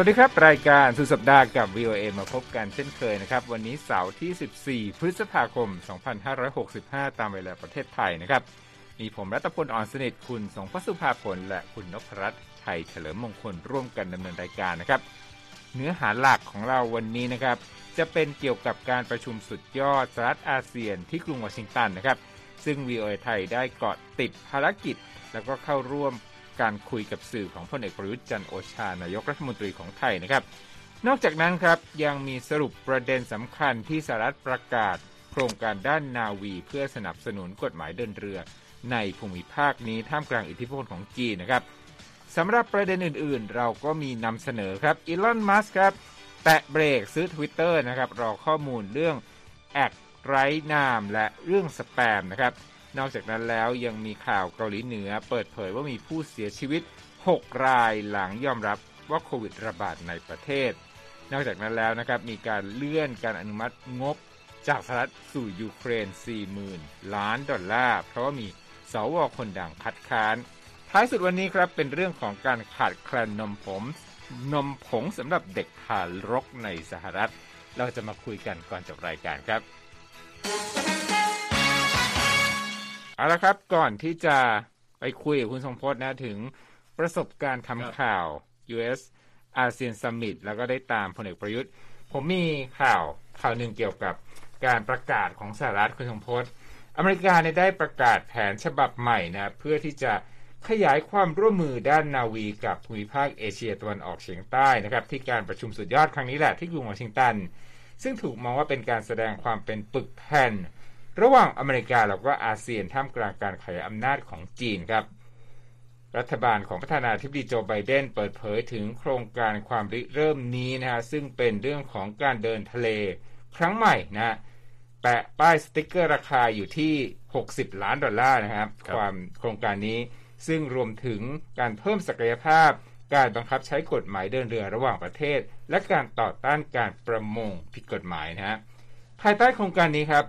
สวัสดีครับ รายการสุดสัปดาห์กับ VOA มาพบกันเช่นเคยนะครับ วันนี้เสาร์ที่ 14 พฤษภาคม 2565 ตามเวลาประเทศไทยนะครับ มีผมรัตพลอ่อนสนิทคุณสงพสุภาผล และคุณนพรัตน์ไทยเฉลิมมงคลร่วมกันดำเนินรายการนะครับ เนื้อหาหลักของเราวันนี้นะครับ จะเป็นเกี่ยวกับการประชุมสุดยอดสหรัฐอาเซียนที่กรุงวอชิงตันนะครับ ซึ่ง VOA ไทยได้เกาะติดภารกิจ แล้วก็เข้าร่วม การคุยกับสื่อของพลเอกประยุทธ์จันโอชานายกรัฐมนตรีของไทยนะครับ นอกจากนั้นครับยังมีสรุปประเด็นสำคัญที่สหรัฐประกาศ โครงการด้านนาวี เพื่อสนับสนุนกฎหมายเดินเรือ ในภูมิภาคนี้ท่ามกลางอิทธิพลของจีนนะครับสำหรับประเด็นอื่นๆ เราก็มีนำเสนอครับอีลอนมัสครับแตะเบรกซื้อ Twitter นะครับรอข้อมูลเรื่องแอกไร้นามและเรื่องสแปมนะครับ นอกจากนั้นแล้วยังมีข่าวเกาหลีเหนือ เปิดเผยว่ามีผู้เสียชีวิต 6 รายหลังยอมรับว่าโควิดระบาดในประเทศ นอกจากนั้นแล้วนะครับมีการเลื่อนการอนุมัติงบจากสหรัฐสู่ยูเครน 40,000 ล้านดอลลาร์ เพราะว่ามีสวคนดังคัดค้าน ท้ายสุดวันนี้ครับเป็นเรื่องของการขาดแคลนนมผม นมผงสำหรับเด็กทารกในสหรัฐ เราจะมาคุยกันก่อนจบรายการครับ เอาละครับก่อนที่จะไปคุยกับคุณทรงพจน์นะถึงประสบการณ์ทำข่าว US อาเซียนซัมมิตแล้วก็ได้ตามพลเอกประยุทธ์ ผมมีข่าวข่าวหนึ่งเกี่ยวกับการประกาศของสหรัฐคุณทรงพจน์อเมริกาได้ประกาศแผนฉบับใหม่นะเพื่อที่จะขยายความร่วมมือด้านนาวีกับภูมิภาคเอเชียตะวันออกเฉียงใต้นะครับที่การประชุมสุดยอดครั้งนี้แหละที่กรุงวอชิงตัน ซึ่งถูกมองว่าเป็นการแสดงความเป็นปึกแผ่น ระหว่างอเมริกาแล้วก็อาเซียนท่ามกลางการขยายอำนาจของจีนครับ รัฐบาลของประธานาธิบดีโจไบเดนเปิดเผยถึงโครงการความริเริ่มนี้นะฮะซึ่งเป็นเรื่องของการเดินทะเลครั้งใหม่นะแปะป้ายสติกเกอร์ราคาอยู่ที่ 60 ล้านดอลลาร์นะครับความโครงการนี้ซึ่งรวมถึงการเพิ่มศักยภาพ การบังคับใช้กฎหมายเดินเรือระหว่างประเทศ และการต่อต้านการประมงผิดกฎหมายนะฮะภายใต้โครงการนี้ครับ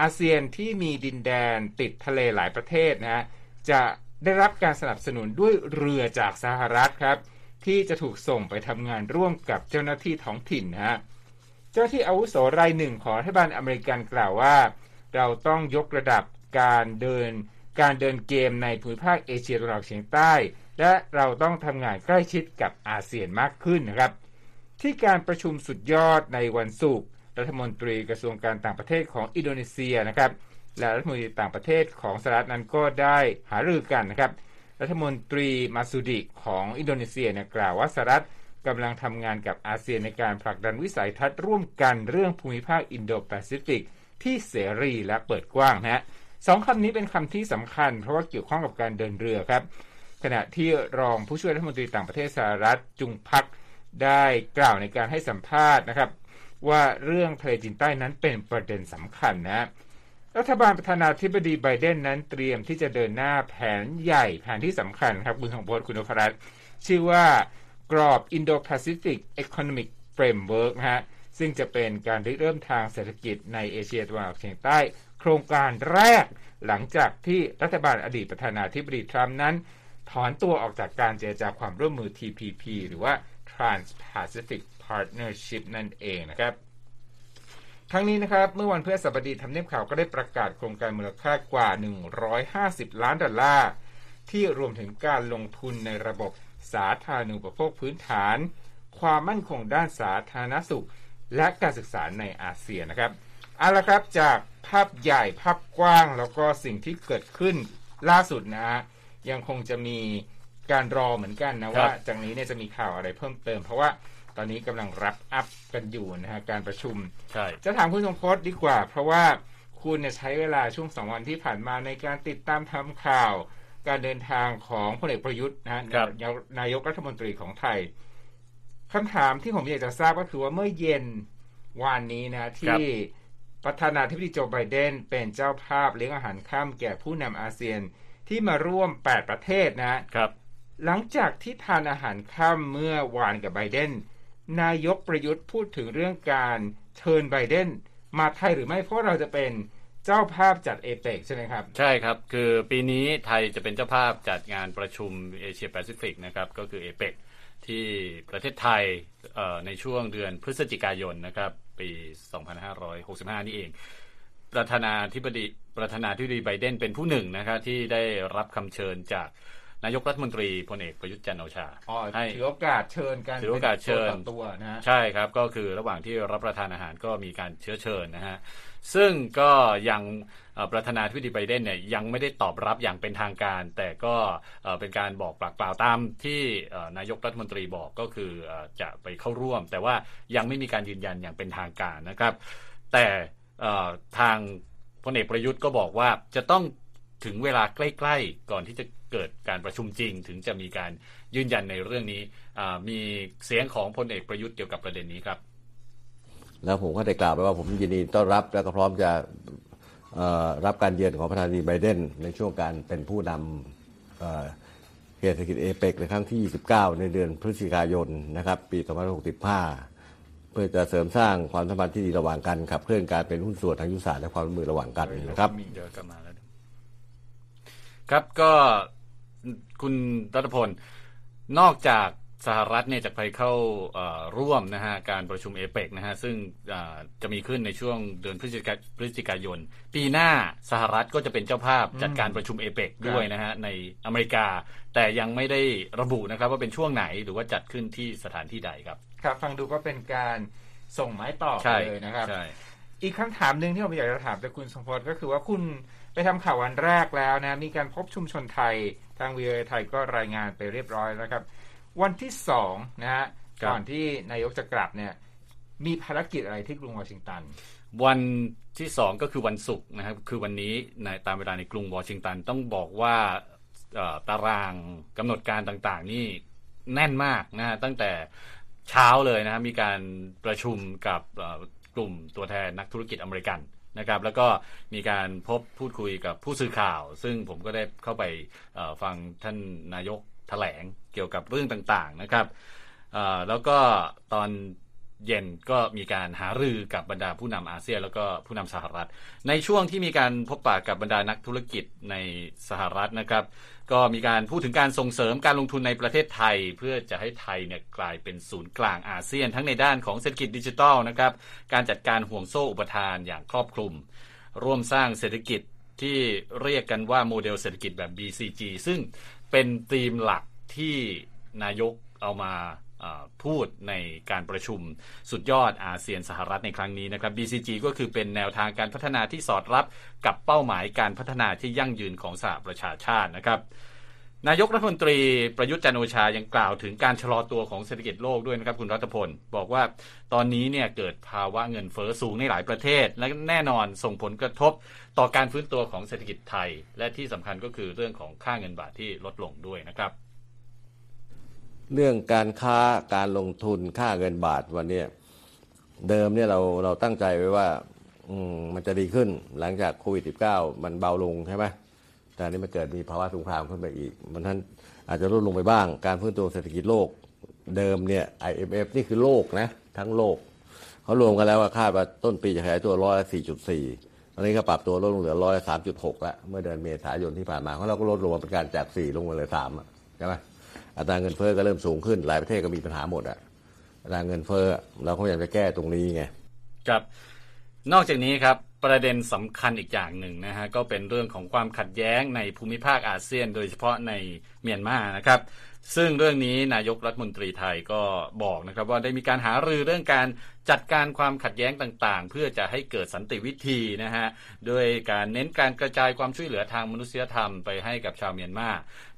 อาเซียนที่มีดินแดนติดทะเลหลายประเทศนะฮะจะได้รับการสนับสนุนด้วยเรือจากสหรัฐครับ ที่จะถูกส่งไปทำงานร่วมกับเจ้าหน้าที่ท้องถิ่นนะฮะเจ้าที่อาวุโสรายหนึ่งของรัฐบาลอเมริกันกล่าวว่า เราต้องยกระดับการเดินการเดินเกมในภูมิภาคเอเชียตะวันออกเฉียงใต้ และเราต้องทำงานใกล้ชิดกับอาเซียนมากขึ้นนะครับ ที่การประชุมสุดยอดในวันศุกร์ รัฐมนตรีกระทรวงการต่างประเทศของอินโดนีเซียนะครับและรัฐมนตรีต่างประเทศของสหรัฐนั้นก็ได้หารือกันนะครับรัฐมนตรีมาร์ซูดีของอินโดนีเซียเนี่ยกล่าวว่าสหรัฐกำลังทำงานกับอาเซียนในการผลักดันวิสัยทัศน์ร่วมกันเรื่องภูมิภาคอินโดแปซิฟิกที่เสรีและเปิดกว้างนะฮะสองคำนี้เป็นคำที่สำคัญเพราะว่าเกี่ยวข้องกับการเดินเรือครับ ขณะที่รองผู้ช่วยรัฐมนตรีต่างประเทศสหรัฐจุงพักได้กล่าวในการให้สัมภาษณ์นะครับ ว่าเรื่องทะเลจีนใต้นั้นเป็นประเด็นสำคัญนะรัฐบาลประธานาธิบดีไบเดนนั้นเตรียมที่จะเดินหน้าแผนใหญ่แผนที่สำคัญครับคุณของโพสคุณนพรัตชื่อว่ากรอบ Indo-Pacific Economic Framework นะฮะซึ่งจะเป็นการริเริ่มทางเศรษฐกิจในเอเชียตะวันออกเฉียงใต้ โครงการแรกหลังจากที่รัฐบาลอดีตประธานาธิบดีทรัมป์นั้น ถอนตัวออกจากการเจรจาความร่วมมือ TPP หรือว่า Trans-Pacific Partnership นั่นเองนะครับทั้งนี้นะครับเมื่อวันพฤหัสบดีทำเนียบข่าวก็ได้ประกาศโครงการมูลค่ากว่า 150 ล้านดอลลาร์ ที่รวมถึงการลงทุนในระบบสาธารณูปโภคพื้นฐาน ความมั่นคงด้านสาธารณสุข และการศึกษาในอาเซียนนะครับเอาละครับจากภาพใหญ่ภาพกว้างแล้วก็สิ่งที่เกิดขึ้นล่าสุดนะฮะยังคงจะมีการรอเหมือนกันนะว่าจากนี้เนี่ยจะมีข่าวอะไรเพิ่มเติม เพราะว่า ตอนนี้กำลังรับอัพกันอยู่นะฮะการประชุมใช่จะถามคุณสมพศดีกว่า เพราะว่าคุณเนี่ยใช้เวลาช่วงสองวันที่ผ่านมาในการติดตามทำข่าว การเดินทางของพลเอกประยุทธ์นะฮะนายกรัฐมนตรีของไทยคำถามที่ผมอยากจะทราบก็คือว่าเมื่อเย็นวานนี้นะที่ประธานาธิบดีโจไบเดนเป็นเจ้าภาพเลี้ยงอาหารข้ามแก่ผู้นำอาเซียนที่มาร่วม 8 ประเทศนะครับ หลังจากที่ทานอาหารค่ำเมื่อวานกับไบเดน นายกประยุทธ์พูดถึงเรื่องการเชิญไบเดนมาไทยหรือไม่เพราะเราจะเป็นเจ้าภาพจัดเอเปกใช่ไหมครับ ใช่ครับ คือปีนี้ไทยจะเป็นเจ้าภาพจัดงานประชุมเอเชียแปซิฟิกนะครับ ก็คือเอเปกที่ประเทศไทยในช่วงเดือนพฤศจิกายนนะครับ ปี 2565 นี่เอง ประธานาธิบดีประธานาธิบดีไบเดนเป็นผู้หนึ่งนะครับที่ได้รับคำเชิญจาก นายกรัฐมนตรีพลเอกประยุทธ์จันโอชาให้ถือโอกาสเชิญกันถือโอกาสเชิญตัวนะใช่ครับก็คือระหว่างที่รับประทานอาหารก็มีการเชื้อเชิญนะฮะซึ่งก็ยังประธานาธิบดีไบเดนเนี่ยยังไม่ได้ตอบรับอย่างเป็นทางการ แต่ก็เป็นการบอกปากเปล่าตามที่นายกรัฐมนตรีบอกก็คือจะไปเข้าร่วม แต่ว่ายังไม่มีการยืนยันอย่างเป็นทางการนะครับ แต่ทางพลเอกประยุทธ์ก็บอกว่าจะต้องถึงเวลาใกล้ ๆ ก่อนที่จะ เกิดการประชุมจริง ถึงจะมีการยืนยันในเรื่องนี้มีเสียงของพลเอกประยุทธ์เกี่ยวกับประเด็นนี้ครับ แล้วผมก็ได้กล่าวไปว่าผมยินดีต้อนรับและก็พร้อมจะรับการเยือนของประธานาธิบดีไบเดนในช่วงการเป็นผู้นำเศรษฐกิจเอเปกในครั้งที่ 29 ในเดือนพฤศจิกายนนะครับปี 2565 เพื่อจะเสริมสร้างความสัมพันธ์ที่ดีระหว่างกันขับเคลื่อนการเป็นหุ้นส่วนทางยุทธศาสตร์และความร่วมมือระหว่างกันนะครับเดี๋ยวกลับมาแล้วครับก็ คุณรัตพล นอกจากสหรัฐเนี่ยจะไปเข้าร่วมนะฮะการประชุมเอเปกนะฮะซึ่งจะมีขึ้นในช่วงเดือนพฤศจิกาพฤศจิกายน ปีหน้าสหรัฐก็จะเป็นเจ้าภาพจัดการประชุมเอเปกด้วยนะฮะในอเมริกา แต่ยังไม่ได้ระบุนะครับว่าเป็นช่วงไหนหรือว่าจัดขึ้นที่สถานที่ใดครับ ครับ ฟังดูก็เป็นการส่งไม้ต่อเลยนะครับอีกคำถามหนึ่งที่ผมอยากจะถามจากคุณสมพศก็คือว่าคุณไปทำข่าววันแรกแล้วนะมีการพบชุมชนไทย ทางวีไอไทยก็รายงานไปเรียบร้อยแล้วครับ วันที่สองนะฮะก่อนที่นายกจะกลับเนี่ย มีภารกิจอะไรที่กรุงวอชิงตัน วันที่สองก็คือวันศุกร์นะครับ คือวันนี้ในตามเวลาในกรุงวอชิงตันต้องบอกว่าตารางกำหนดการต่างๆ นี่แน่นมากนะฮะตั้งแต่เช้าเลยนะมีการประชุมกับกลุ่มตัวแทนนักธุรกิจอเมริกัน นะครับ แล้วก็มีการพบพูดคุยกับผู้สื่อข่าว ซึ่งผมก็ได้เข้าไปฟังท่านนายกแถลงเกี่ยวกับเรื่องต่างๆนะครับแล้วก็ตอน เย็นก็มีการหารือกับบรรดาผู้นำอาเซียนแล้วก็ผู้นำสหรัฐ ในช่วงที่มีการพบปะกับบรรดานักธุรกิจในสหรัฐนะครับ ก็มีการพูดถึงการส่งเสริมการลงทุนในประเทศไทย เพื่อจะให้ไทยเนี่ยกลายเป็นศูนย์กลางอาเซียน ทั้งในด้านของเศรษฐกิจดิจิทัลนะครับการจัดการห่วงโซ่อุปทานอย่างครอบคลุม ร่วมสร้างเศรษฐกิจที่เรียกกันว่าโมเดลเศรษฐกิจแบบ BCG ซึ่งเป็นธีมหลักที่นายกเอามา พูดในการประชุมสุดยอดอาเซียนสหรัฐในครั้งนี้นะครับ BCG ก็คือเป็นแนวทางการพัฒนาที่สอดรับกับเป้าหมายการพัฒนาที่ยั่งยืนของสหประชาชาตินะครับนายกรัฐมนตรีประยุทธ์จันโอชายังกล่าวถึงการชะลอตัวของเศรษฐกิจโลกด้วยนะครับ คุณรัฐพล บอกว่าตอนนี้เนี่ยเกิดภาวะเงินเฟอ้อสูงในหลายประเทศ และแน่นอนส่งผลกระทบต่อการฟื้นตัวของเศรษฐกิจไทย และที่สำคัญก็คือเรื่องของค่าเงินบาทที่ลดลงด้วยนะครับ เรื่องการค้าการลงทุนค่าเงินบาทวันนี้เดิมเนี่ยเราเราตั้งใจไว้ว่ามมันจะดีขึ้นหลังจากโควิด -19 มันเบาลงใช่ไหมแต่นี้มันเกิดมีภาวะสงครามขึ้นไปอีกมันท่านอาจจะลดลงไปบ้าง การฟื้นตัวเศรษฐกิจโลกเดิมเนี่ย IMF นี่คือโลกนะ ทั้งโลก เขารวมกันแล้วว่าคาดว่าต้นปีจะขยายตัวร้อยสี่จุดสี่ตอนนี้ก็ปรับตัวลดลงเหลือร้อยสามจุดหกแล้วเมื่อเดือนเมษายนที่ผ่านมาเพราะเราก็ลดลงมาเป็นการจากสี่ลงมาเลยสามใช่ไหม อัตราเงินเฟ้อก็เริ่มสูงขึ้น หลายประเทศก็มีปัญหาหมดอะอัตราเงินเฟ้อเราก็อยากจะแก้ตรงนี้ไงครับนอกจากนี้ครับประเด็นสำคัญอีกอย่างหนึ่งนะฮะก็เป็นเรื่องของความขัดแย้งในภูมิภาคอาเซียน โดยเฉพาะในเมียนมานะครับ ซึ่งเรื่องนี้นายกรัฐมนตรีไทยก็บอกนะครับว่าได้มีการหารือเรื่องการจัดการความขัดแย้งต่างๆ เพื่อจะให้เกิดสันติวิธีนะฮะโดยการเน้นการกระจายความช่วยเหลือทางมนุษยธรรมไปให้กับชาวเมียนมา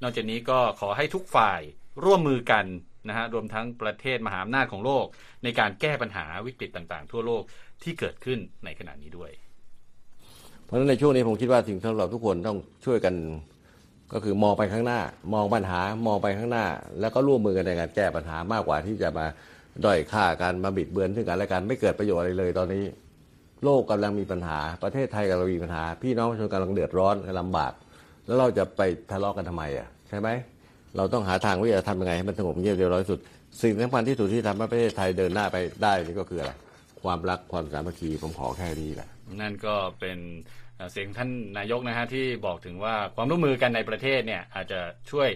นอกจากนี้ก็ขอให้ทุกฝ่ายร่วมมือกันนะฮะรวมทั้งประเทศมหาอำนาจของโลก ในการแก้ปัญหาวิกฤตต่างๆ ทั่วโลกที่เกิดขึ้นในขณะนี้ด้วย เพราะฉะนั้นในช่วงนี้ผมคิดว่าสิ่งที่เราทุกคนต้องช่วยกัน ก็คือมองไปข้างหน้า มองปัญหามองไปข้างหน้า แล้วก็ร่วมมือกันในการแก้ปัญหามากกว่าที่จะมาด้อยค่ากันมาบิดเบือนซึ่งกันและกันไม่เกิดประโยชน์อะไรเลยตอนนี้ โลกกำลังมีปัญหา ประเทศไทยกำลังมีปัญหา พี่น้องประชาชนกำลังเดือดร้อนกำลังลำบาก แล้วเราจะไปทะเลาะกันทำไมอะใช่ไหมเราต้องหาทางว่าจะทำยังไงให้มันสงบเงียบเรียบร้อยสุด สิ่งสำคัญที่สุดที่ทำให้ประเทศไทยเดินหน้าไปได้นี่ก็คืออะไรความรักความสามัคคีผมขอแค่นี้แหละนั่นก็เป็น เสียงท่านนายกนะฮะที่บอกถึงว่าความร่วมมือกันในประเทศเนี่ยอาจจะช่วย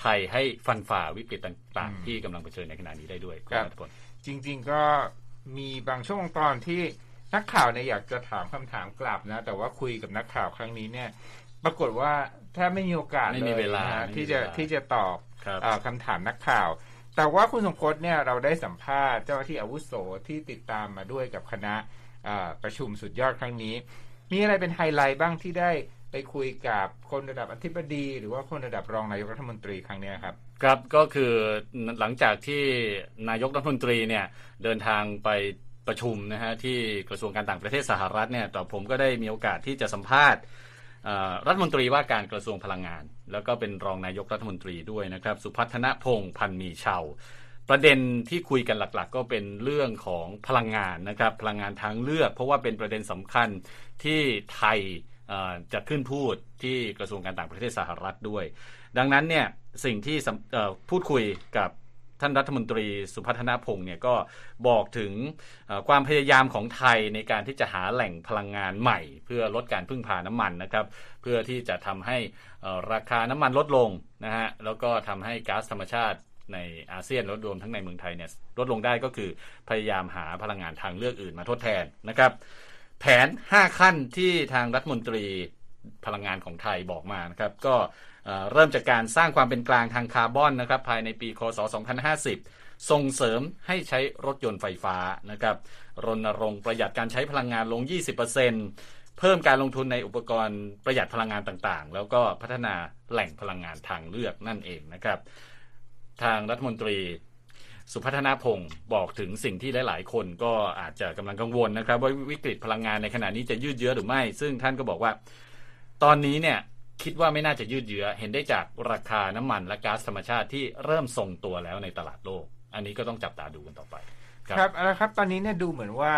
ไทยให้ฟันฝ่าวิกฤตต่างๆ ที่กำลังเผชิญในขณะนี้ได้ด้วยครับณณัฐพลจริง ๆ ก็มีบางช่วงตอนที่นักข่าวเนี่ยอยากจะถามคำถามกลับนะ แต่ว่าคุยกับนักข่าวครั้งนี้เนี่ย ปรากฏว่าแทบไม่มีโอกาสไม่เลมียเวลานะฮะไม่มีที่จะเวลาที่จะตอบครับเอ่อคำถามนักข่าว แต่ว่าคุณสมพศเนี่ยเราได้สัมภาษณ์เจ้าหน้าที่อาวุโสที่ติดตามมาด้วยกับคณะเอ่อประชุมสุดยอดครั้งนี้ มีอะไรเป็นไฮไลท์บ้างที่ได้ไปคุยกับคนระดับอธิบดี หรือว่าคนระดับรองนายกรัฐมนตรีครั้งนี้ครับครับก็คือหลังจากที่นายกรัฐมนตรีเนี่ยเดินทางไปประชุมนะฮะที่กระทรวงการต่างประเทศสหรัฐเนี่ยต่อผมก็ได้มีโอกาสที่จะสัมภาษณ์รัฐมนตรีว่าการกระทรวงพลังงาน แล้วก็เป็นรองนายกรัฐมนตรีด้วยนะครับ สุพัฒนพงษ์พันมีเชาว ประเด็นที่คุยกันหลักๆ ก็เป็นเรื่องของพลังงานนะครับพลังงานทางเลือก เพราะว่าเป็นประเด็นสำคัญที่ไทยจะขึ้นพูดที่กระทรวงการต่างประเทศสหรัฐด้วย ดังนั้นเนี่ยสิ่งที่พูดคุยกับท่านรัฐมนตรีสุพัฒนาพงศ์เนี่ยก็บอกถึงความพยายามของไทยในการที่จะหาแหล่งพลังงานใหม่ เพื่อลดการพึ่งพาน้ำมันนะครับ เพื่อที่จะทำให้ราคาน้ำมันลดลงนะฮะแล้วก็ทำให้ก๊าซธรรมชาติ ในอาเซียนลดรวมทั้งในเมืองไทยเนี่ยลดลงได้ก็คือพยายามหาพลังงานทางเลือกอื่นมาทดแทนนะครับ แผน 5 ขั้นที่ทางรัฐมนตรีพลังงานของไทยบอกมานะครับก็เอ่อเริ่มจากการสร้างความเป็นกลางทางคาร์บอนนะครับภายในปีคศ 2050 ส่งเสริมให้ใช้รถยนต์ไฟฟ้านะครับรณรงค์ประหยัดการใช้พลังงานลง 20%เพิ่มการลงทุนในอุปกรณ์ประหยัดพลังงานต่างๆ แล้วก็พัฒนาแหล่งพลังงานทางเลือกนั่นเองนะครับ ทางรัฐมนตรีสุพัฒนาพงศ์บอกถึงสิ่งที่หลาย ๆ คนก็อาจจะกำลังกังวลนะครับ ว่าวิกฤตพลังงานในขณะนี้จะยืดเยื้อหรือไม่ ซึ่งท่านก็บอกว่า ตอนนี้เนี่ยคิดว่าไม่น่าจะยืดเยื้อ เห็นได้จากราคาน้ำมันและก๊าซธรรมชาติที่เริ่มทรงตัวแล้วในตลาดโลก อันนี้ก็ต้องจับตาดูกันต่อไป ครับครับเอาละครับ ตอนนี้เนี่ยดูเหมือนว่า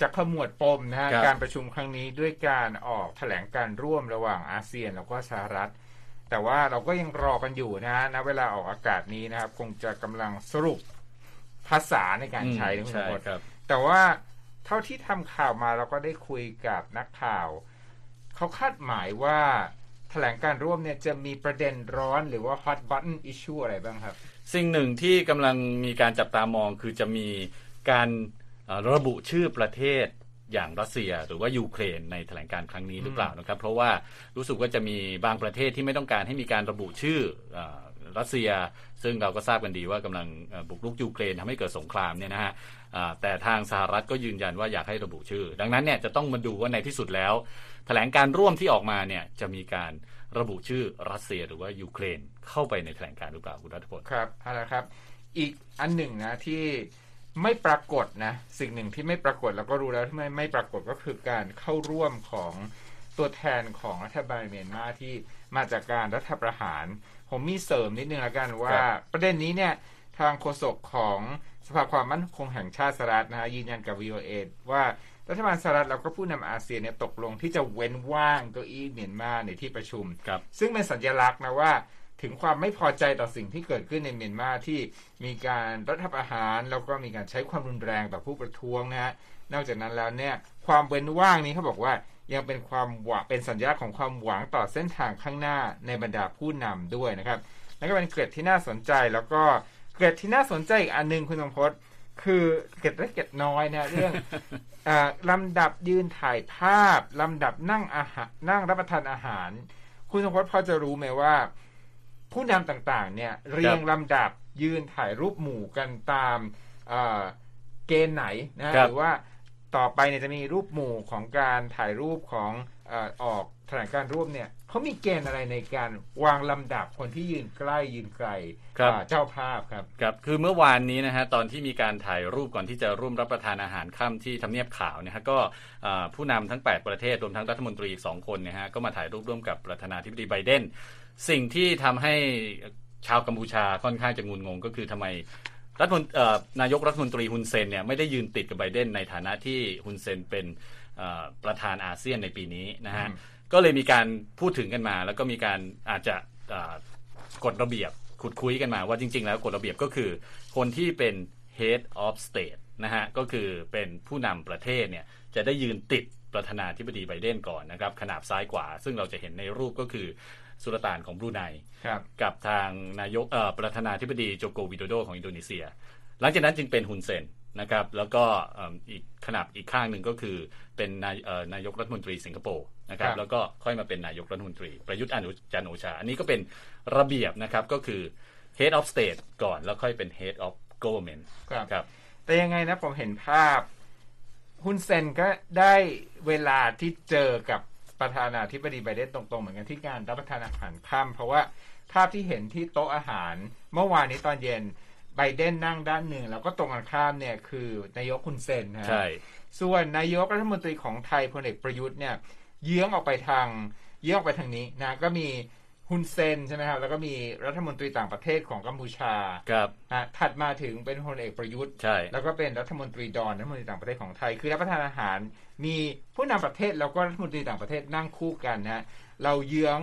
จะขมวดปมนะฮะครับการประชุมครั้งนี้ด้วยการออกแถลงการร่วมระหว่างอาเซียนแล้วก็สหรัฐ แต่ว่าเราก็ยังรอกันอยู่นะฮะณเวลาออกอากาศนี้นะครับ คงจะกำลังสรุปภาษาในการใช้นะคุณใช่สมพศครับแต่ว่าเท่าที่ทำข่าวมาเราก็ได้คุยกับนักข่าว เขาคาดหมายว่าแถลงการร่วมเนี่ยจะมีประเด็นร้อนหรือว่า hot button issue อะไรบ้างครับ สิ่งหนึ่งที่กำลังมีการจับตามองคือจะมีการเอ่อระบุชื่อประเทศ อย่างรัสเซียหรือว่ายูเครนในแถลงการครั้งนี้หรือเปล่านะครับ เพราะว่ารู้สึกว่าจะมีบางประเทศที่ไม่ต้องการให้มีการระบุชื่อเออรัสเซีย ซึ่งเราก็ทราบกันดีว่ากำลังเอ่อบุกรุกยูเครนทำให้เกิดสงครามเนี่ยนะฮะอ่าแต่ทางสหรัฐก็ยืนยันว่าอยากให้ระบุชื่อ ดังนั้นเนี่ยจะต้องมาดูว่าในที่สุดแล้ว แถลงการร่วมที่ออกมาเนี่ยจะมีการระบุชื่อรัสเซียหรือว่ายูเครนเข้าไปในแถลงการหรือเปล่าคุณรัฐพลครับเอาละครับ อีกอันหนึ่งนะที่ ไม่ปรากฏนะ สิ่งหนึ่งที่ไม่ปรากฏแล้วก็รู้แล้วที่ไม่ไม่ปรากฏก็คือการเข้าร่วมของตัวแทนของรัฐบาลเมียนมาที่มาจากการรัฐประหาร ผมมีเสริมนิดนึงละกันว่าครับประเด็นนี้เนี่ยทางโฆษกของสภาความมั่นคงแห่งชาติสหรัฐนะฮะยืนยันกับ VOA ว่ารัฐบาลสหรัฐแล้วก็ผู้นำอาเซียนเนี่ยตกลงที่จะเว้นว่างเก้าอี้เมียนมาในที่ประชุมครับซึ่งเป็นสัญลักษณ์นะว่า ถึงความไม่พอใจต่อสิ่งที่เกิดขึ้นในเมียนมาที่มีการรัฐประหาร แล้วก็มีการใช้ความรุนแรงต่อผู้ประท้วงนะฮะนอกจากนั้นแล้วเนี่ยความเว้นว่างนี้เขาบอกว่ายังเป็นความหวังเป็นสัญลักษณ์ของความหวังต่อเส้นทางข้างหน้าในบรรดาผู้นำด้วยนะครับนั่นก็เป็นเกร็ดที่น่าสนใจแล้วก็เกร็ดที่น่าสนใจอีกอันหนึงคุณสมพศคือเกร็ดเล็กเกร็ดน้อยนะเรื่องอลำดับยืนถ่ายภาพ ลำดับนั่งอาหารนั่งรับประทานอาหาร คุณสมพศพอจะรู้ไหมว่า ผู้นำต่างๆเนี่ยเรียงลำดับยืนถ่ายรูปหมู่กันตามเอ่อเกณฑ์ไหนนะฮะครับหรือว่าต่อไปเนี่ยจะมีรูปหมู่ของการถ่ายรูปของเอ่อออกแถลงการร่วมเนี่ยเขามีเกณฑ์อะไรในการวางลำดับคนที่ยืนใกล้ยืนไกลครับอ่าเจ้าภาพครับครับคือเมื่อวานนี้นะฮะตอนที่มีการถ่ายรูปก่อนที่จะร่วมรับประทานอาหารค่ำที่ทำเนียบขาวเนี่ยฮะก็อ่าผู้นำทั้ง 8 ประเทศรวมทั้งรัฐมนตรีอีกสองคนเนี่ยฮะก็มาถ่ายรูปร่วมกับประธานาธิบดีไบเดน สิ่งที่ทำให้ชาวกัมพูชาค่อนข้างจะงุนงงก็คือทำไมรัฐมนเอ่อนายกรัฐมนตรีฮุนเซนเนี่ยไม่ได้ยืนติดกับไบเดนในฐานะที่ฮุนเซนเป็นเอ่อประธานอาเซียนในปีนี้นะฮะอืมก็เลยมีการพูดถึงกันมา แล้วก็มีการอาจจะอ่ากฎระเบียบขุดคุยกันมาว่าจริง ๆ แล้วกฎระเบียบก็คือ คนที่เป็น head of state นะฮะก็คือเป็นผู้นำประเทศเนี่ยจะได้ยืนติดประธานาธิบดีไบเดนก่อนนะครับขนาบซ้ายขวาซึ่งเราจะเห็นในรูปก็คือ สุลต่านของบรูไนครับกับทางนายกเอ่อประธานาธิบดีโจโกวิโดโดของอินโดนีเซีย หลังจากนั้นจึงเป็นฮุนเซนนะครับแล้วก็เอิ่มอีกขนาบอีกข้างหนึ่งก็คือเป็นนายเอ่อนายกรัฐมนตรีสิงคโปร์นะครับครับแล้วก็ค่อยมาเป็นนายกรัฐมนตรี ประยุทธ์อนุจันทร์โอชา อันนี้ก็เป็นระเบียบนะครับก็คือ head of state ก่อนแล้วค่อยเป็น head of government ครับครับแต่ยังไงนะผมเห็นภาพฮุนเซนก็ได้เวลาที่เจอกับ ประธานาธิบดีไบเดนตรงๆ เหมือนกันที่การรับประทานอาหารค่ำเพราะว่าภาพที่เห็นที่โต๊ะอาหารเมื่อวานนี้ตอนเย็นไบเดนนั่งด้านหนึ่ง แล้วก็ตรงกันข้ามเนี่ยคือนายกฮุนเซนนะฮะใช่ส่วนนายกรัฐมนตรีของไทยพลเอกประยุทธ์เนี่ยเยื้องออกไปทางเยื้องออกไปทางนี้นะก็มี ฮุนเซนใช่ไหมครับ แล้วก็มีรัฐมนตรีต่างประเทศของกัมพูชาครับอะถัดมาถึงเป็นพลเอกประยุทธ์ใช่แล้วก็เป็นรัฐมนตรีดอนรัฐมนตรีต่างประเทศของไทย คือรับประทานอาหาร มีผู้นำประเทศแล้วก็รัฐมนตรีต่างประเทศนั่งคู่กันนะฮะเราเยื้อง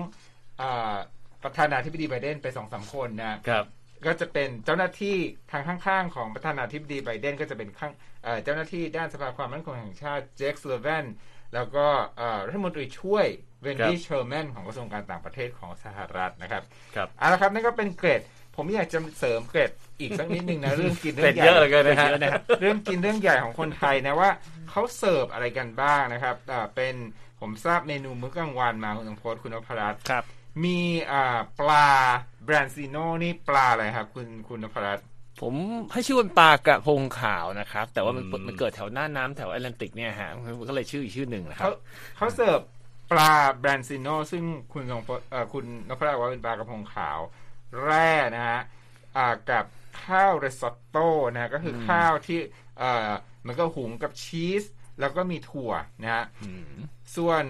อาประธานาธิบดีไบเดนไปสองสามคนนะครับก็จะเป็นเจ้าหน้าที่ทางข้างๆ ของประธานาธิบดีไบเดนก็จะเป็นข้างเอ่อเจ้าหน้าที่ด้านสภาความมั่นคงแห่งชาติเจค ซัลลิแวนแล้วก็เอ่อรัฐมนตรีช่วย เวนดี้เชอร์แมนของกระทรวงการต่างประเทศของสหรัฐนะครับครับเอาละครับนั่นก็เป็นเกร็ดผมอยากจะเสริมเกร็ดอีกสักนิดนึงนะเรื่องกินเรื่องใหญ่เกรดเยอะเหลือเกินนะฮะเยอะนะครับเรื่องกินเรื่องใหญ่ของคนไทยนะว่าเขาเสิร์ฟอะไรกันบ้างนะครับอ่าเป็นผมทราบเมนูมื้อกลางวันมาคุณสมพศคุณนพรัตน์ครับ มีอ่าปลา branzino นี่ปลาอะไรครับ คุณคุณนพรัตน์ผมให้ชื่อว่าปลากระพงขาวนะครับ แต่ว่ามันอืมมันเกิดแถวหน้าน้ำแถวแอตแลนติกเนี่ยฮะมันก็เลยชื่ออีกชื่อหนึ่งนะครัเขาบเขาเสิร์ฟ ปลา branzino ซึ่งคุณสมพศเอ่อคุณนพรัตน์บอกว่าเป็นปลากระพงขาว แล่นะฮะอ่ากับข้าวริซอตโต้นะฮะก็คืออข้าวที่เอ่อมันก็หุงกับชีส แล้วก็มีถั่วนะฮะอืมส่วน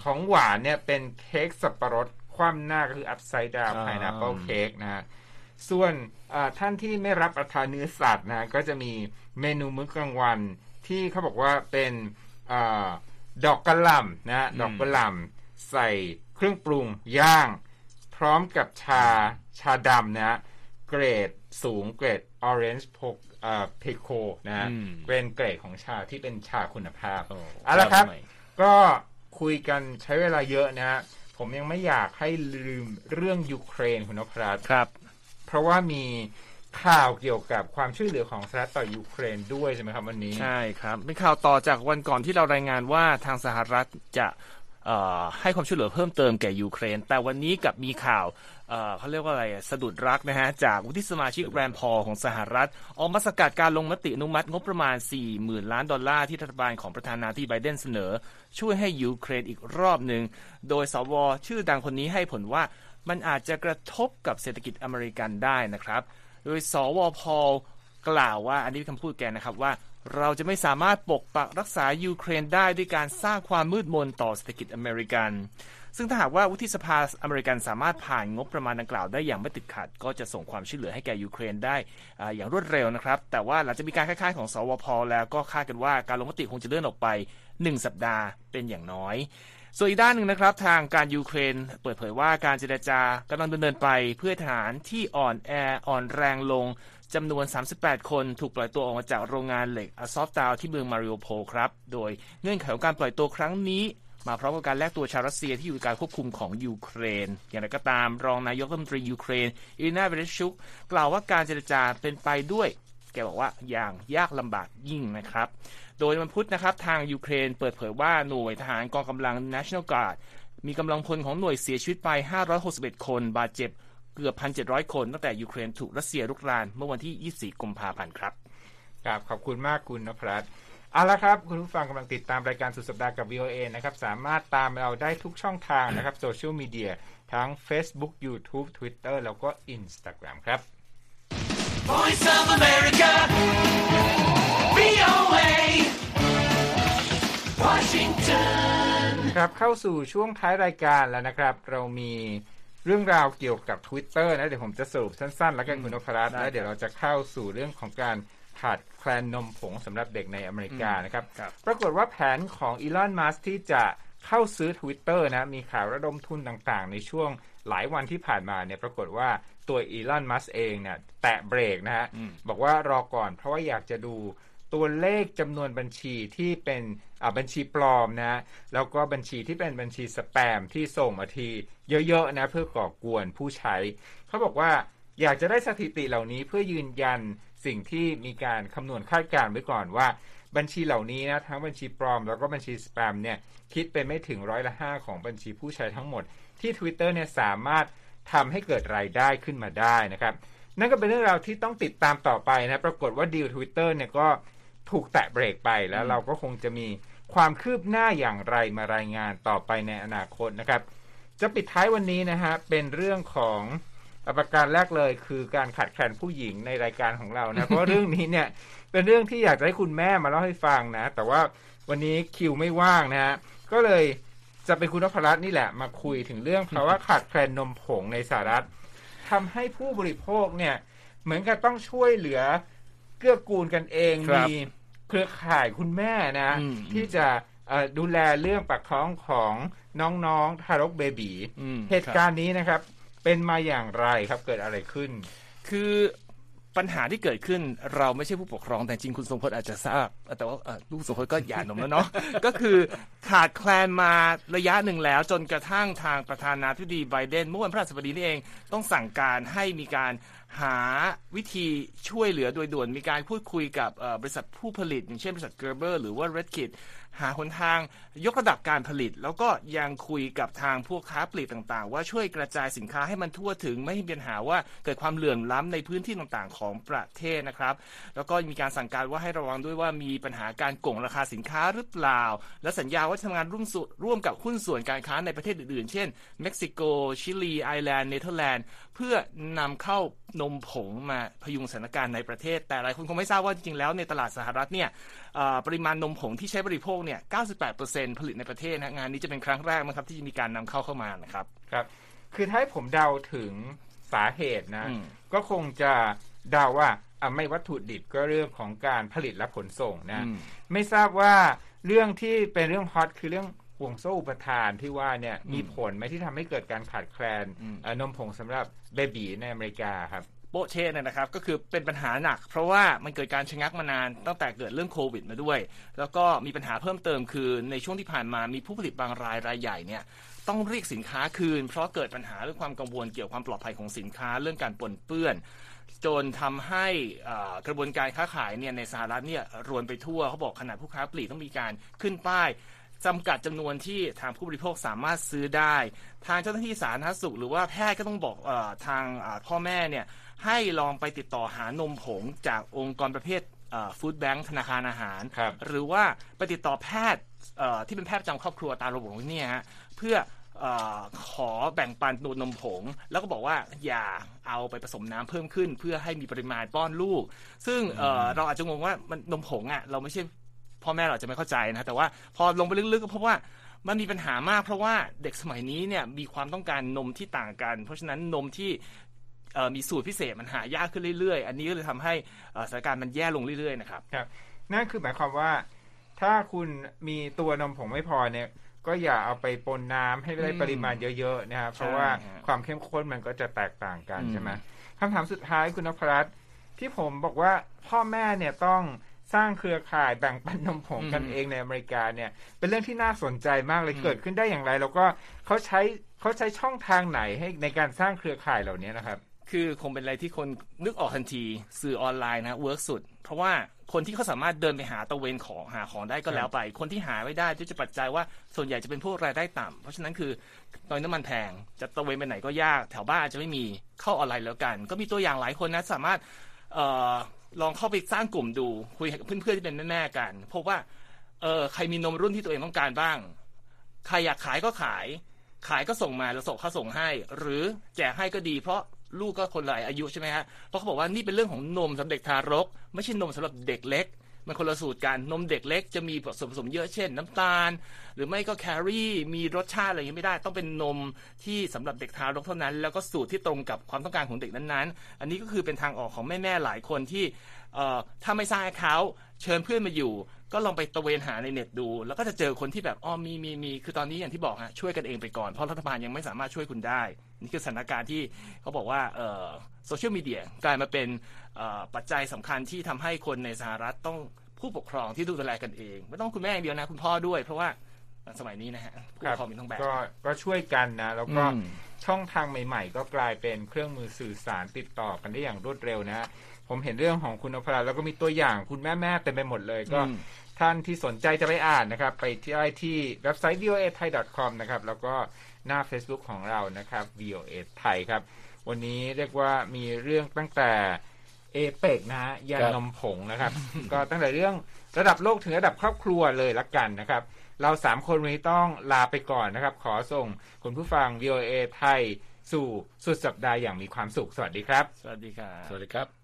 ของหวานเนี่ยเป็นเค้กสับปะรดคว่ำหน้าก็คือ upside down อ่า pineapple cake นะฮะส่วนอ่าท่านที่ไม่รับประทานเนื้อสัตว์นะฮะก็จะมีเมนูมื้อกลางวันที่เขาบอกว่าเป็นอา ดอกกระหล่ำนะฮะดอกกระหล่ำใส่เครื่องปรุงย่าง พร้อมกับชาชาดำนะฮะเกรดสูงเกรด Orange p o เพโคนะฮะอืมเป็นเกรดของชาที่เป็นชาคุณภาพโอ้เอาละครับทำไมก็คุยกันใช้เวลาเยอะนะฮะผมยังไม่อยากให้ลืมเรื่องยูเครนคุณนพรัตน์ครับ เพราะว่ามี ข่าวเกี่ยวกับความช่วยเหลือของสหรัฐต่อยูเครนด้วยใช่ไหมครับวันนี้ ใช่ครับเป็นข่าวต่อจากวันก่อนที่เรารายงานว่าทางสหรัฐจะให้ความช่วยเหลือเพิ่มเติมแก่ยูเครน แต่วันนี้กลับมีข่าวเขาเรียกว่าอะไรสะดุดรักนะฮะ จากวุฒิสมาชิกแรนด์พอลของสหรัฐ ออกมาสกัดการลงมติอนุมัติงบประมาณ 40,000 ล้านดอลลาร์ที่รัฐบาลของประธานาธิบดีไบเดนเสนอ ช่วยให้ยูเครนอีกรอบหนึ่ง โดยสว.ชื่อดังคนนี้ให้เหตุผลว่ามันอาจจะกระทบกับเศรษฐกิจอเมริกันได้นะครับ โดยสว.พอลกล่าวว่า อันนี้เป็นคำพูดแกนะครับว่าเราจะไม่สามารถปกปักรักษายูเครนได้ด้วยการสร้างความมืดมนต่อเศรษฐกิจอเมริกัน ซึ่งถ้าหากว่าวุฒิสภาอเมริกันสามารถผ่านงบประมาณดังกล่าวได้อย่างไม่ติดขัด ก็จะส่งความช่วยเหลือให้แก่ยูเครนได้อ่าอย่างรวดเร็วนะครับ แต่ว่าหลังจากมีการค้านของสว.พอลแล้วก็คาดกันว่าการลงมติคงจะเลื่อนออกไป 1 สัปดาห์เป็นอย่างน้อย ส่วนอีกด้านหนึ่งนะครับ ทางการยูเครนเปิดเผยว่าการเจรจากำลังดำเนินไปเพื่อทหารที่อ่อนแออ่อนแรงลงจำนวน 38 คนถูกปล่อยตัวออกมาจากโรงงานเหล็กอซอฟสตาลที่เมืองมาริอูโพลครับ โดยเงื่อนไขของการปล่อยตัวครั้งนี้ มาพร้อมกับการแลกตัวชาวรัสเซียที่อยู่ในการควบคุมของยูเครน อย่างไรก็ตามรองนายกรัฐมนตรียูเครนอิรีนาเวเรชุก กล่าวว่าการเจรจาเป็นไปด้วย แกบอกว่าอย่างยากลำบากยิ่งนะครับ โดยวันพุธนะครับทางยูเครนเปิดเผยว่าหน่วยทหารกองกำลัง National Guard มีกำลังพลของหน่วยเสียชีวิตไป 561 คน บาดเจ็บเกือบ 1,700 คน ตั้งแต่ยูเครนถูกรัสเซียรุกรานเมื่อวันที่ 24 กุมภาพันธ์ครับครับ ขอบคุณมากคุณนพรัตน์เอาละครับ คุณผู้ฟังกำลังติดตามรายการสุดสัปดาห์กับ VOA นะครับ สามารถตามเราได้ทุกช่องทางนะครับโซเชียลมีเดียทั้ง Facebook YouTube Twitter แล้วก็ Instagram ครับ Voice of America. VOA. Washington. ครับเข้าสู่ช่วงท้ายรายการแล้วนะครับ เรามีเรื่องราวเกี่ยวกับ Twitter นะ เดี๋ยวผมจะสรุปสั้นๆ แล้วกันคุณนพรัตน์ได้แล้วเดี๋ยวเราจะเข้าสู่เรื่องของการขาดแคลนนมผงสำหรับเด็กในอเมริกานะครับครับ ปรากฏว่าแผนของอีลอนมัสที่จะเข้าซื้อ Twitter นะ มีข่าวระดมทุนต่างๆ ในช่วงหลายวันที่ผ่านมาเนี่ยปรากฏว่า ตัวอีลอนมัสเองเนี่ย แตะเบรกนะฮะ บอกว่ารอก่อนเพราะว่าอยากจะดูตัวเลขจำนวนบัญชีที่เป็นอ่าบัญชีปลอมนะ แล้วก็บัญชีที่เป็นบัญชีสแปมที่ส่งมาทีเยอะๆนะ เพื่อก่อกวนผู้ใช้ เขาบอกว่าอยากจะได้สถิติเหล่านี้เพื่อยืนยันสิ่งที่มีการคำนวณคาดการณ์ไว้ก่อนว่าบัญชีเหล่านี้นะทั้งบัญชีปลอมแล้วก็บัญชีสแปมเนี่ยคิดเป็นไม่ถึงร้อยละห้าของบัญชีผู้ใช้ทั้งหมด ที่ Twitter เนี่ยสามารถ ทำให้เกิดรายได้ขึ้นมาได้นะครับ นั่นก็เป็นเรื่องราวที่ต้องติดตามต่อไปนะปรากฏว่าดีล Twitter เนี่ยก็ถูกแตะเบรกไปแล้วเราก็คงจะมีความคืบหน้าอย่างไรมารายงานต่อไปในอนาคตนะครับ จะปิดท้ายวันนี้นะฮะเป็นเรื่องของประการแรกเลยคือการขาดแคลนผู้หญิงในรายการของเรานะเพราะเรื่องนี้เนี่ยเป็นเรื่องที่อยากจะให้คุณแม่มาเล่าให้ฟังนะ แต่ว่าวันนี้คิวไม่ว่างนะฮะก็เลย จะเป็นคุณนพรัตน์นี่แหละมาคุยถึงเรื่องภาวะขาดแคลนนมผงในสหรัฐทำให้ผู้บริโภคเนี่ย เหมือนกับต้องช่วยเหลือเกื้อกูลกันเองครับมีเครือข่ายคุณแม่นะอืมที่จะเอ่อดูแลเรื่องปากท้องของน้องๆทารกเบบีอืมเหตุการณ์นี้นะครับ เป็นมาอย่างไรครับเกิดอะไรขึ้น คือ ปัญหาที่เกิดขึ้นเราไม่ใช่ผู้ปกครองแต่จริงคุณทรงพศอาจจะทราบ แต่ว่าลูกทรงพศก็หย่านมแล้วเนาะก็คือขาดแคลนมาระยะหนึ่งแล้ว จนกระทั่งทางประธานาธิบดีไบเดนเมื่อวันพฤหัสบดีนี่เองต้องสั่งการให้มีการ หาวิธีช่วยเหลือโดยด่วนมีการพูดคุยกับบริษัทผู้ผลิต อย่างเช่นบริษัทเกอร์เบอร์หรือว่า Redkit หาหนทางยกระดับการผลิต แล้วก็ยังคุยกับทางพวกค้าปลีกต่างๆ ว่าช่วยกระจายสินค้าให้มันทั่วถึงไม่ให้มีปัญหาว่าเกิดความเหลื่อมล้ำในพื้นที่ต่างๆ ของประเทศนะครับ แล้วก็มีการสั่งการว่าให้ระวังด้วยว่ามีปัญหาการโกงราคาสินค้าหรือเปล่า และสัญญาว่าจะทำงานร่วมสุร่วมกับหุ้นส่วนการค้าในประเทศอื่นๆ เช่นเม็กซิโก ชิลี ไอร์แลนด์ เนเธอร์แลนด์ เพื่อนำเข้านมผงมาพยุงสถานการณ์ในประเทศ แต่หลายคนคงไม่ทราบว่าจริงๆแล้วในตลาดสหรัฐเนี่ยเอ่อปริมาณนมผงที่ใช้บริโภคเนี่ย 98%ผลิตในประเทศนะงานนี้จะเป็นครั้งแรกนะครับที่จะมีการนำเข้าเข้ามานะครับครับ คือถ้าให้ผมเดาถึงสาเหตุนะอืมก็คงจะเดาว่าอะไม่วัตถุดิบก็เรื่องของการผลิตและขนส่งนะอืมไม่ทราบว่าเรื่องที่เป็นเรื่องฮอตคือเรื่องห่วงโซ่อุปทานที่ว่าเนี่ยมีผลไหมที่ทำให้เกิดการขาดแคลนอืมเอ่อนมผงสำหรับเบบีในอเมริกาครับ โปะเช่เนี่ยนะครับก็คือเป็นปัญหาหนัก เพราะว่ามันเกิดการชะงักมานานตั้งแต่เกิดเรื่องโควิดมาด้วย แล้วก็มีปัญหาเพิ่มเติมคือในช่วงที่ผ่านมามีผู้ผลิตบางรายรายใหญ่เนี่ยต้องเรียกสินค้าคืน เพราะเกิดปัญหาเรื่องความกังวลเกี่ยวกับความปลอดภัยของสินค้าเรื่องการปนเปื้อนจนทำให้กระบวนการค้าขายเนี่ยในสหรัฐเนี่ยรวนไปทั่วเขาบอกขนาดผู้ค้าปลีกต้องมีการขึ้นป้ายจำกัดจำนวนที่ทางผู้บริโภคสามารถซื้อได้ ทางเจ้าหน้าที่สาธารณสุข หรือว่าแพทย์ก็ต้องบอกอทางพ่อแม่เนี่ย ให้ลองไปติดต่อหานมผงจากองค์กรประเภทฟู้ดแบงค์ธนาคารอาหารครับหรือว่าไปติดต่อแพทย์เอ่อที่เป็นแพทย์ประจำครอบครัวตามระบบของเนี่ยฮะเพื่อเออขอแบ่งปันตัวนมผง แล้วก็บอกว่าอย่าเอาไปผสมน้ำเพิ่มขึ้น เพื่อให้มีปริมาณป้อนลูก ซึ่งเอ่อเราอาจจะงงว่ามันนมผงอะเราไม่ใช่พ่อแม่เราอาจจะไม่เข้าใจนะแต่ว่าพอลงไปลึกๆก็พบว่ามันมีปัญหามากเพราะว่าเด็กสมัยนี้เนี่ยมีความต้องการนมที่ต่างกัน เพราะฉะนั้นนมที่เอ่อ มีสูตรพิเศษมันหายากขึ้นเรื่อยๆ อันนี้ก็เลยทำให้เอ่อสถานการณ์มันแย่ลงเรื่อยๆนะครับครับนั่นคือหมายความว่า ถ้าคุณมีตัวนมผงไม่พอเนี่ยก็อย่าเอาไปปนน้ำให้ได้อืมปริมาณเยอะๆนะครับเพราะว่าฮะความเข้มข้นมันก็จะแตกต่างกันอืมใช่ไหมคำถามสุดท้ายคุณนพรัตน์ที่ผมบอกว่าพ่อแม่เนี่ยต้องสร้างเครือข่ายแบ่งปันนมผงกันเองในอเมริกาเนี่ย เป็นเรื่องที่น่าสนใจมากเลยเกิดขึ้นได้อย่างไร แล้วก็เขาใช้เขาใช้ช่องทางไหนให้ในการสร้างเครือข่ายเหล่านี้นะครับ คือคงเป็นอะไรที่คนนึกออกทันทีสื่อออนไลน์นะเวิร์กสุด เพราะว่าคนที่เขาสามารถเดินไปหาตะเวนของหาของได้ก็แล้วไป คนที่หาไม่ได้ด้วยจะปัจจัยว่าส่วนใหญ่จะเป็นพวกรายได้ต่ำเพราะฉะนั้นคือตอนนน้ำมันแพงจะตะเวนไปไหนก็ยาก แถวบ้านอาจจะไม่มีเข้าออนไลน์แล้วกัน ก็มีตัวอย่างหลายคนนะสามารถเอ่อลองเข้าไปสร้างกลุ่มดูคุยกับเพื่อนๆที่เป็นแม่ๆกันพบว่าเออใครมีนมรุ่นที่ตัวเองต้องการบ้าง ใครอยากขายก็ขาย ขายก็ส่งมาแล้วส่งเขาส่งให้ หรือแจกให้ก็ดี เพราะลูกก็คนหลายอายุใช่ไหมฮะเพราะเขาบอกว่านี่เป็นเรื่องของนมสำหรับเด็กทารก ไม่ใช่นมสำหรับเด็กเล็ก มันคนละสูตรกันนมเด็กเล็กจะมีส่วนผสมเยอะเช่น น้ำตาล หรือไม่ก็แครี่มีรสชาติอะไรอย่างนี้ไม่ได้ ต้องเป็นนมที่สำหรับเด็กทารกเท่านั้น แล้วก็สูตรที่ตรงกับความต้องการของเด็กนั้นๆ อันนี้ก็คือเป็นทางออกของแม่ๆหลายคนที่ถ้าไม่สร้างเขาเชิญเพื่อนมาอยู่ ก็ลองไปตระเวนหาในเน็ตดู แล้วก็จะเจอคนที่แบบอ๋อมีมีมีคือตอนนี้อย่างที่บอกฮะช่วยกันเองไปก่อนเพราะรัฐบาลยังไม่สามารถช่วยคุณได้ นี่คือสถานการณ์ที่เขาบอกว่าเอ่อโซเชียลมีเดียกลายมาเป็นเอ่อปัจจัยสำคัญที่ทำให้คนในสหรัฐต้องพผู้ปกครองที่ดูแลกันเอง ไม่ต้องคุณแม่อย่างเดียวนะ คุณพ่อด้วย เพราะว่าสมัยนี้นะฮะผู้ปกครองมีต้องแบบก็ก็ช่วยกันนะ แล้วก็อืมช่องทางใหม่ ๆ ก็กลายเป็นเครื่องมือสื่อสารติดต่อกันได้อย่างรวดเร็วนะฮะผมเห็นเรื่องของคุณนพรัตน์แล้วก็มีตัวอย่างคุณแม่ๆเต็มไปหมดเลยก็อืม ท่านที่สนใจจะไปอ่านนะครับ ไปที่ได้ที่เว็บไซต์ voa thai com นะครับ แล้วก็หน้า Facebook ของเรานะครับ voa thai ครับ วันนี้เรียกว่ามีเรื่องตั้งแต่เอเปกนะฮะยันครับนมผงนะครับ ก็ตั้งแต่เรื่องระดับโลกถึงระดับครอบครัวเลยละกันนะครับ เราสามคนวันนี้ต้องลาไปก่อนนะครับ ขอส่งคุณผู้ฟัง VOA ไทยสู่สุดสัปดาห์อย่างมีความสุข สวัสดีครับ สวัสดีครับ สวัสดีครับ